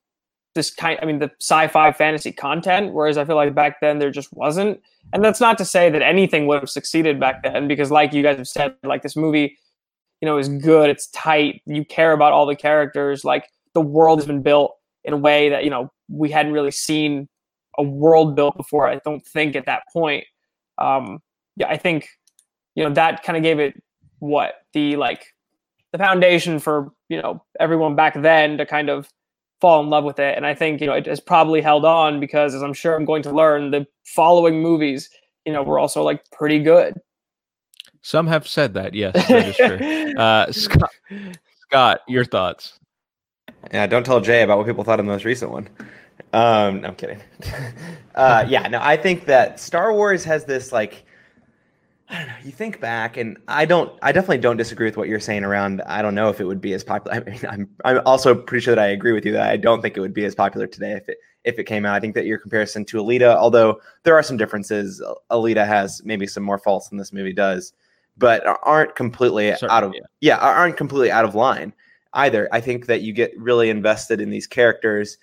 this kind. I mean, the sci-fi fantasy content, whereas I feel like back then there just wasn't. And that's not to say that anything would have succeeded back then, because like you guys have said, like this movie, you know, is good. It's tight. You care about all the characters. Like the world has been built in a way that you know we hadn't really seen a world built before. I don't think at that point. Um, yeah, I think you know that kind of gave it what the like the foundation for you know everyone back then to kind of fall in love with it. And i think you know it has probably held on because as i'm sure i'm going to learn the following movies you know were also like pretty good. Some have said that yes that is true. (laughs) Uh, scott scott your thoughts. Yeah don't tell jay about what people thought of the most recent one. Um no, i'm kidding. (laughs) Uh yeah no i think that star wars has this like I don't know. You think back, and I don't. I definitely don't disagree with what you're saying around. I don't know if it would be as popular. I mean, I'm. I'm also pretty sure that I agree with you that I don't think it would be as popular today if it if it came out. I think that your comparison to Alita, although there are some differences, Alita has maybe some more faults than this movie does, but aren't completely Certainly, out of yeah. yeah aren't completely out of line either. I think that you get really invested in these characters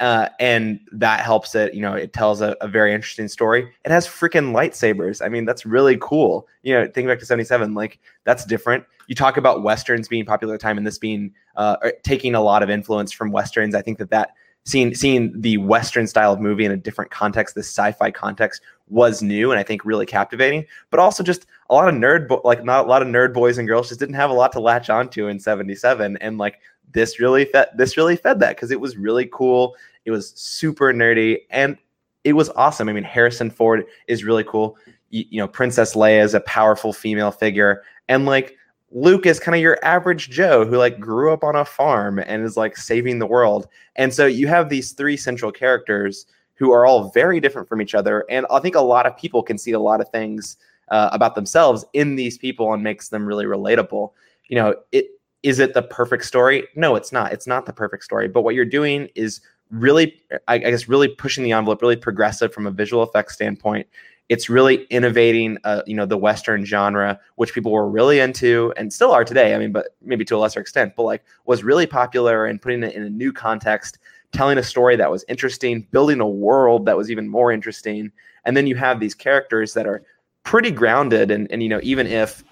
uh, and that helps it. You know, it tells a, a, very interesting story. It has freaking lightsabers. I mean, that's really cool. You know, think back to '77, like that's different. You talk about westerns being popular at the time, and this being uh, taking a lot of influence from westerns. I think that that seeing seeing the western style of movie in a different context, this sci-fi context, was new and I think really captivating. But also just a lot of nerd, bo- like not a lot of nerd boys and girls, just didn't have a lot to latch onto in '77, and like this really fed this really fed that because it was really cool it was super nerdy and it was awesome. I mean, Harrison Ford is really cool. You, you know, Princess Leia is a powerful female figure, and like Luke is kind of your average Joe who like grew up on a farm and is like saving the world. And so you have these three central characters who are all very different from each other. And I think a lot of people can see a lot of things uh, about themselves in these people and makes them really relatable. You know, it is it the perfect story? No, it's not. It's not the perfect story. But what you're doing is really, I guess, really pushing the envelope, really progressive from a visual effects standpoint. It's really innovating, uh, you know, the Western genre, which people were really into and still are today. I mean, but maybe to a lesser extent, but like was really popular and putting it in a new context, telling a story that was interesting, building a world that was even more interesting. And then you have these characters that are pretty grounded. And, and you know, even if,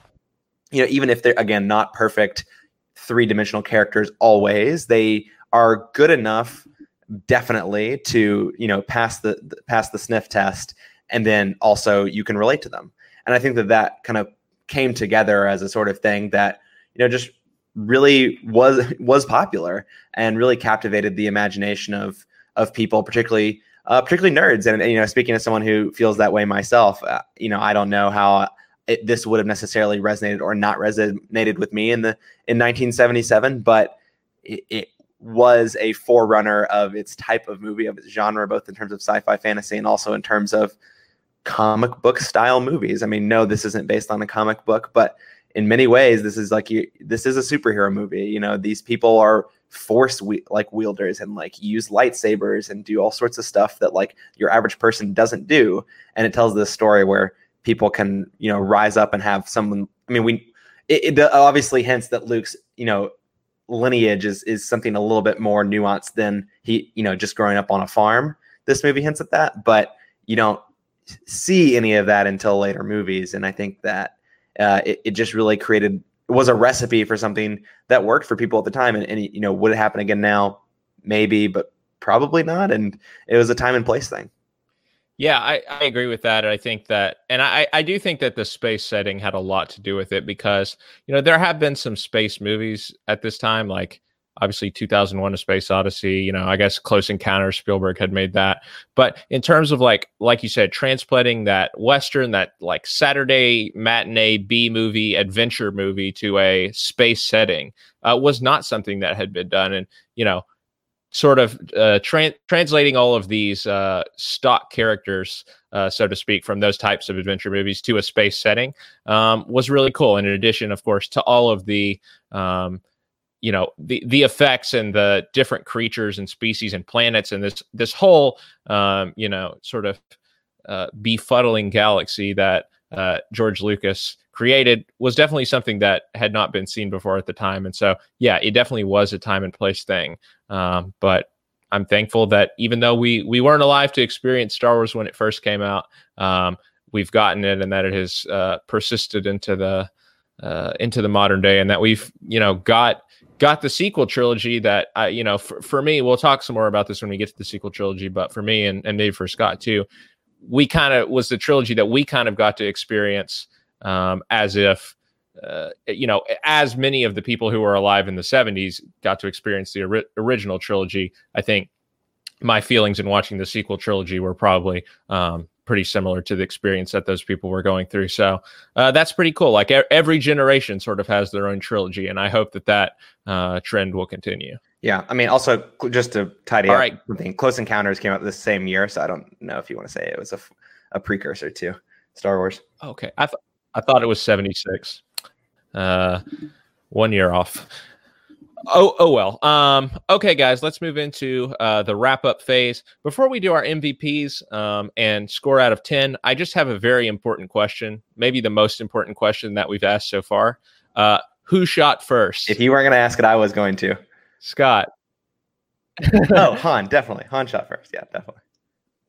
you know, even if they're, again, not perfect three dimensional characters always, they are good enough definitely to you know pass the pass the sniff test and then also you can relate to them. And i think that that kind of came together as a sort of thing that you know just really was was popular and really captivated the imagination of of people particularly uh, particularly nerds. And, and, you know speaking as someone who feels that way myself uh, you know i don't know how it, this would have necessarily resonated or not resonated with me in the in 1977 but it, it was a forerunner of its type of movie, of its genre, both in terms of sci-fi fantasy and also in terms of comic book style movies. I mean, no, this isn't based on a comic book, but in many ways, this is like you, this is a superhero movie. You know, these people are force we- like wielders and like use lightsabers and do all sorts of stuff that like your average person doesn't do. And it tells this story where people can you know rise up and have someone. I mean, we it, it obviously hints that Luke's you know lineage is is something a little bit more nuanced than he you know just growing up on a farm this movie hints at that but you don't see any of that until later movies and i think that uh, it, it just really created was a recipe for something that worked for people at the time. And, and you know, would it happen again now? Maybe, but probably not. And it was a time and place thing. Yeah, I, I agree with that. I think that, and I, I do think that the space setting had a lot to do with it because, you know, there have been some space movies at this time, like obviously 2001 a space odyssey you know i guess close encounters spielberg had made that but in terms of like like you said transplanting that western that like saturday matinee b movie adventure movie to a space setting uh, was not something that had been done and you know sort of uh, tra- translating all of these uh, stock characters, uh, so to speak, from those types of adventure movies to a space setting um, was really cool. And in addition, of course, to all of the um, you know the the effects and the different creatures and species and planets and this this whole um, you know sort of uh, befuddling galaxy that uh, George Lucas created was definitely something that had not been seen before at the time, and so yeah, it definitely was a time and place thing. Um, but I'm thankful that even though we we weren't alive to experience Star Wars when it first came out, um, we've gotten it, and that it has uh, persisted into the uh, into the modern day, and that we've you know got got the sequel trilogy that I, you know, for, for me, we'll talk some more about this when we get to the sequel trilogy, but for me and, and maybe for Scott too, we kind of was the trilogy that we kind of got to experience um, as if, uh, you know, as many of the people who were alive in the 70s got to experience the ori- original trilogy. I think my feelings in watching the sequel trilogy were probably um, pretty similar to the experience that those people were going through. So uh, that's pretty cool. Like every generation sort of has their own trilogy, and I hope that that uh, trend will continue. Yeah, I mean, also just to tidy All up right. something, Close Encounters came out the same year, so I don't know if you want to say it was a, a precursor to Star Wars. Okay, I th- I thought it was seventy six, uh, one year off. Oh, oh well. Um, okay, guys, let's move into uh, the wrap up phase. Before we do our MVPs um, and score out of 10, I just have a very important question, maybe the most important question that we've asked so far. Uh, who shot first? If you weren't going to ask it, I was going to. Scott. (laughs) oh, Han, definitely. Han shot first. Yeah, definitely.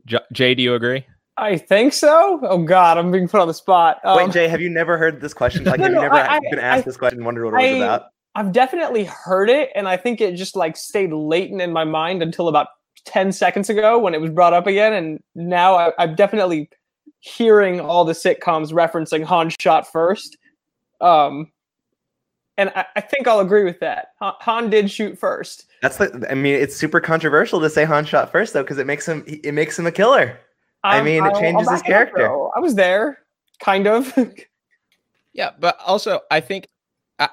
J- Jay, do you agree? I think so. Oh God, I'm being put on the spot. Um, Wait, Jay, have you never heard this question? Like, (laughs) no, have you never I, been asked I, this question? And wondered what it was about? I've definitely heard it, and I think it just like stayed latent in my mind until about ten seconds ago when it was brought up again, and now I, I'm definitely hearing all the sitcoms referencing Han shot first. Um, and I, I, think I'll agree with that. Han, Han did shoot first. That's the. I mean, it's super controversial to say Han shot first though, because it makes him it makes him a killer. Um, I mean, it changes his character. I was there, kind of. (laughs) yeah, but also I think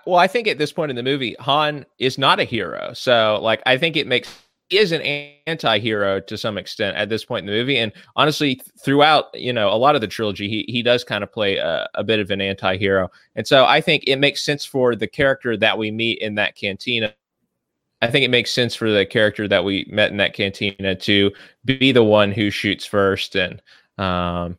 well, I think at this point in the movie, Han is not a hero. So, like, I think it makes he is an anti-hero to some extent at this point in the movie and honestly throughout you know a lot of the trilogy he, he does kind of play a, a bit of an anti-hero and so i think it makes sense for the character that we meet in that cantina i think it makes sense for the character that we met in that cantina to be the one who shoots first and um,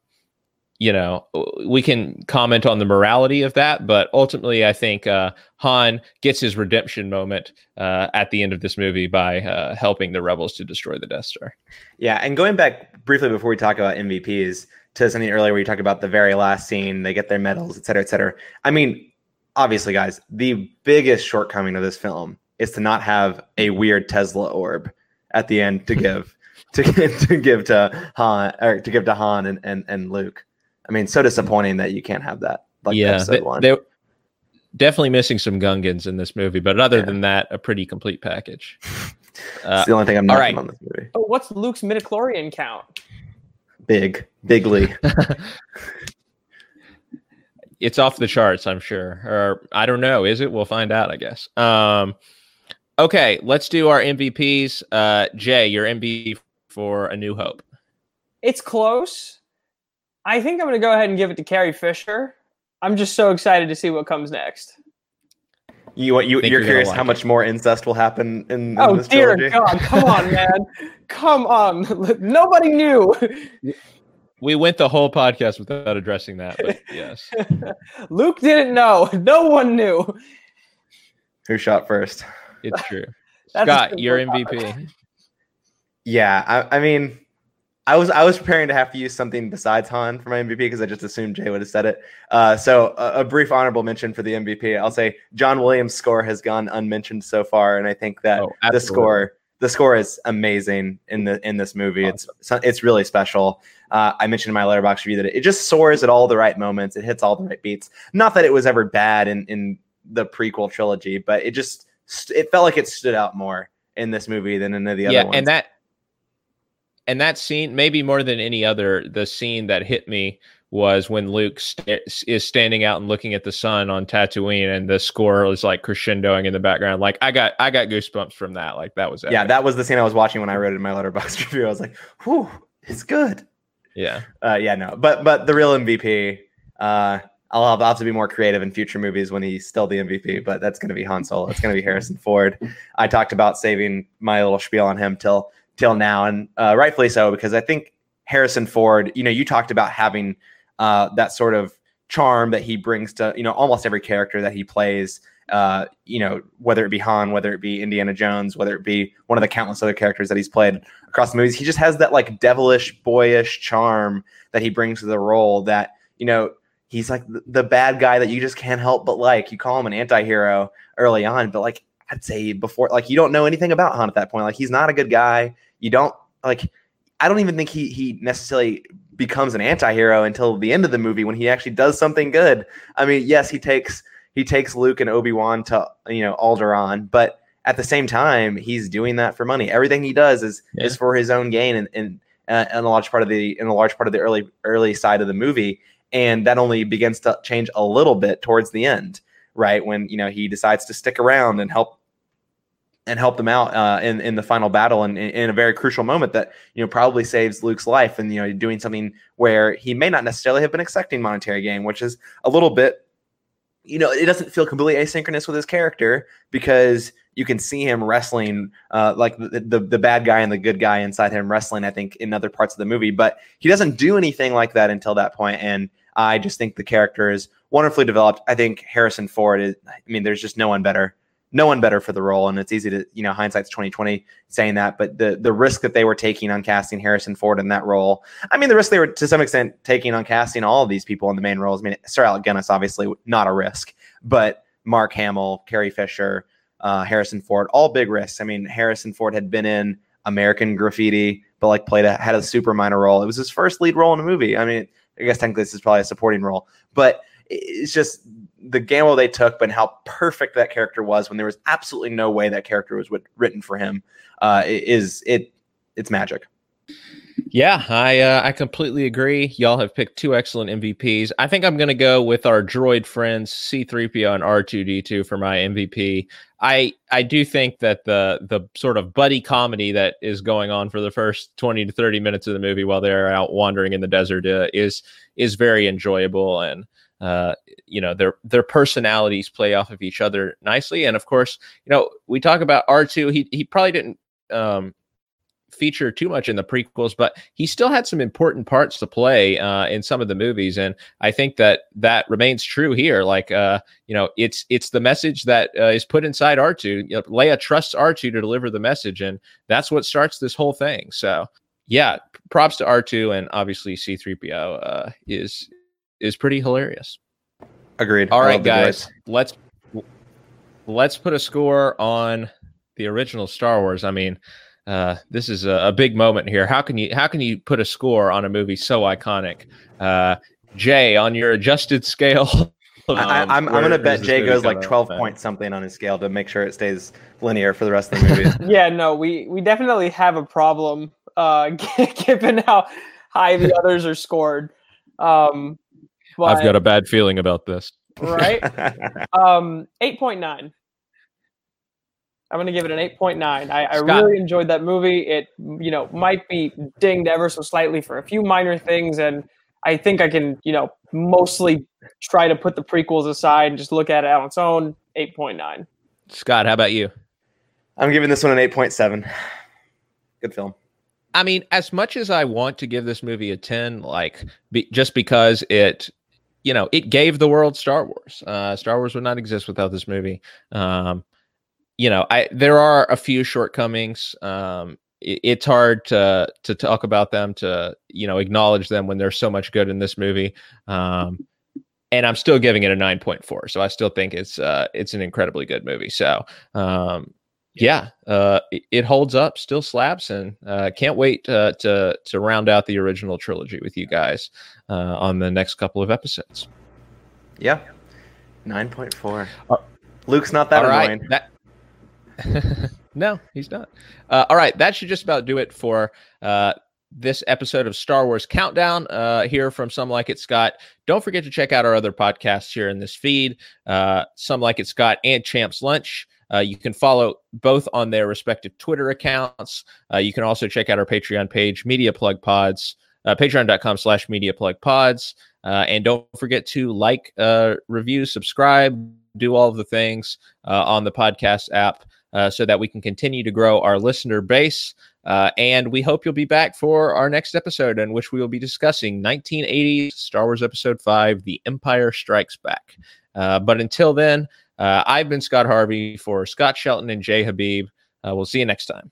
you know, we can comment on the morality of that, but ultimately, I think uh, Han gets his redemption moment uh, at the end of this movie by uh, helping the rebels to destroy the Death Star. Yeah, and going back briefly before we talk about MVPs to something earlier where you talked about the very last scene, they get their medals, et cetera, et cetera. I mean, obviously, guys, the biggest shortcoming of this film is to not have a weird Tesla orb at the end to give. to, (laughs) to give to Han or to give to Han and, and, and Luke. I mean, so disappointing that you can't have that. Like yeah, they, they're definitely missing some Gungans in this movie, but other yeah. than that, a pretty complete package. (laughs) Uh, the only thing I'm not right. on this movie. Oh, what's Luke's midichlorian count? Big, bigly. (laughs) it's off the charts, I'm sure. Or I don't know. Is it? We'll find out, I guess. Um, okay, let's do our MVPs. Uh, Jay, your MVP for A New Hope. It's close. I think I'm going to go ahead and give it to Carrie Fisher. I'm just so excited to see what comes next. You you you're, curious like how it. much more incest will happen in, in oh this dear trilogy? God! Come on, (laughs) man! come on! (laughs) Nobody knew. We went the whole podcast without addressing that, but (laughs) yes. Luke didn't know. No one knew. Who shot first? It's true. (laughs) Scott, your MVP. Yeah, I, I mean, I was I was preparing to have to use something besides Han for my MVP because I just assumed Jay would have said it. Uh, so a, a, brief honorable mention for the MVP. I'll say John Williams' score has gone unmentioned so far, and I think that oh, the score the score is amazing in the in this movie. Awesome. It's it's really special. Uh, I mentioned in my Letterboxd review that it just soars at all the right moments. It hits all the right beats. Not that it was ever bad in in the prequel trilogy, but it just it felt like it stood out more in this movie than in the other yeah, ones. and that and that scene, maybe more than any other, the scene that hit me was when Luke st- is standing out and looking at the sun on Tatooine, and the score is like crescendoing in the background. Like I got, I got goosebumps from that. Like that was, epic. yeah, that was the scene I was watching when I wrote it in my Letterboxd (laughs) review. I was like, "Whew, it's good." Yeah, uh, yeah, no, but but the real MVP. Uh, I'll have, I'll have to be more creative in future movies when he's still the MVP, but that's going to be Han Solo. It's going to be Harrison Ford. I talked about saving my little spiel on him till till now, and uh, rightfully so because I think Harrison Ford. You know, you talked about having uh, that sort of charm that he brings to you know almost every character that he plays. Uh, you know, whether it be Han, whether it be Indiana Jones, whether it be one of the countless other characters that he's played across the movies, he just has that like devilish, boyish charm that he brings to the role. That you know, he's like the, bad guy that you just can't help but like. You call him an anti-hero early on, but like I'd say before, like you don't know anything about Han at that point. Like he's not a good guy. You don't like. I don't even think he he necessarily becomes an anti-hero until the end of the movie when he actually does something good. I mean, yes, he takes he takes Luke and Obi-Wan to, you know, Alderaan, but at the same time, he's doing that for money. Everything he does is yeah. is for his own gain and and uh, in a large part of the in a large part of the early early side of the movie, and that only begins to change a little bit towards the end, right? When you know he decides to stick around and help and help them out uh, in in the final battle and in, a very crucial moment that you know probably saves Luke's life and you know doing something where he may not necessarily have been expecting monetary gain, which is a little bit you know it doesn't feel completely asynchronous with his character because you can see him wrestling uh, like the, the, the bad guy and the good guy inside him wrestling I think in other parts of the movie, but he doesn't do anything like that until that point and. I just think the character is wonderfully developed. I think Harrison Ford is. I mean, there's just no one better no one better for the role. And it's easy to, you know, hindsight's 2020 saying that, but the the risk that they were taking on casting Harrison Ford in that role, I mean, the risk they were to some extent taking on casting all of these people in the main roles. I mean, Sir Alec Guinness, obviously not a risk, but Mark Hamill, Carrie Fisher, uh, Harrison Ford, all big risks. I mean, Harrison Ford had been in American Graffiti, but like played a had a super minor role. It was his first lead role in a movie. I mean, I guess technically this is probably a supporting role, but it's just the gamble they took, but how perfect that character was when there was absolutely no way that character was written for him uh, is it it's magic. Yeah, I uh, I completely agree. Y'all have picked two excellent MVPs. I think I'm going to go with our droid friends C3PO and R2D2 for my MVP. I I do think that the the sort of buddy comedy that is going on for the first 20 to 30 minutes of the movie while they're out wandering in the desert uh, is is very enjoyable and uh, you know their their personalities play off of each other nicely. And of course you know we talk about r2 he he probably didn't um, feature too much in the prequels but he still had some important parts to play uh, in some of the movies and i think that that remains true here like uh, you know it's it's the message that uh, is put inside r2 you know, leia trusts r2 to deliver the message and that's what starts this whole thing so yeah props to r2 and obviously c3po uh, is is pretty hilarious. Agreed. All right, guys, let's let's put a score on the original Star Wars. I mean, uh, this is a, a, big moment here. How can you how can you put a score on a movie so iconic? Uh, Jay, on your adjusted scale. (laughs) um, I, am I'm, I'm gonna bet Jay goes like 12 point something on his scale to make sure it stays linear for the rest of the movie. (laughs) yeah, no, we we definitely have a problem uh, (laughs) given how high the others are scored. Um, but, I've got a bad feeling about this. Right? um, 8.9. I'm going to give it an 8.9. I, I really enjoyed that movie. It, you know, might be dinged ever so slightly for a few minor things. And I think I can, you know, mostly try to put the prequels aside and just look at it on its own. 8.9. Scott, how about you? I'm giving this one an 8.7. Good film. I mean, as much as I want to give this movie a 10, like be, just because it you know, it gave the world Star Wars. Uh, Star Wars would not exist without this movie. Um, you know, I there are a few shortcomings. Um, it's hard to to talk about them to you know acknowledge them when there's so much good in this movie um, and i'm still giving it a 9.4 so i still think it's uh, it's an incredibly good movie so um, yeah. uh, it, it, holds up still slaps and uh, can't wait uh, to to round out the original trilogy with you guys uh, on the next couple of episodes. Yeah. 9.4 uh, luke's not that annoying right, that (laughs) No, he's not. Uh, all right, that should just about do it for uh, this episode of Star Wars Countdown. Uh, here from Some Like It Scott. Don't forget to check out our other podcasts here in this feed. Uh, Some Like It Scott and Champs Lunch. Uh, you can follow both on their respective Twitter accounts. Uh, you can also check out our Patreon page, Media Plug Pods, uh, patreon.com slash Media Plug Pods. Uh, and don't forget to like, uh, review, subscribe, do all the things uh, on the podcast app uh, so that we can continue to grow our listener base. Uh, and we hope you'll be back for our next episode, in which we will be discussing 1980 Star Wars Episode 5 The Empire Strikes Back. But until then, I've been Scott Harvey for Scott Shelton and Jay Habib. We'll see you next time.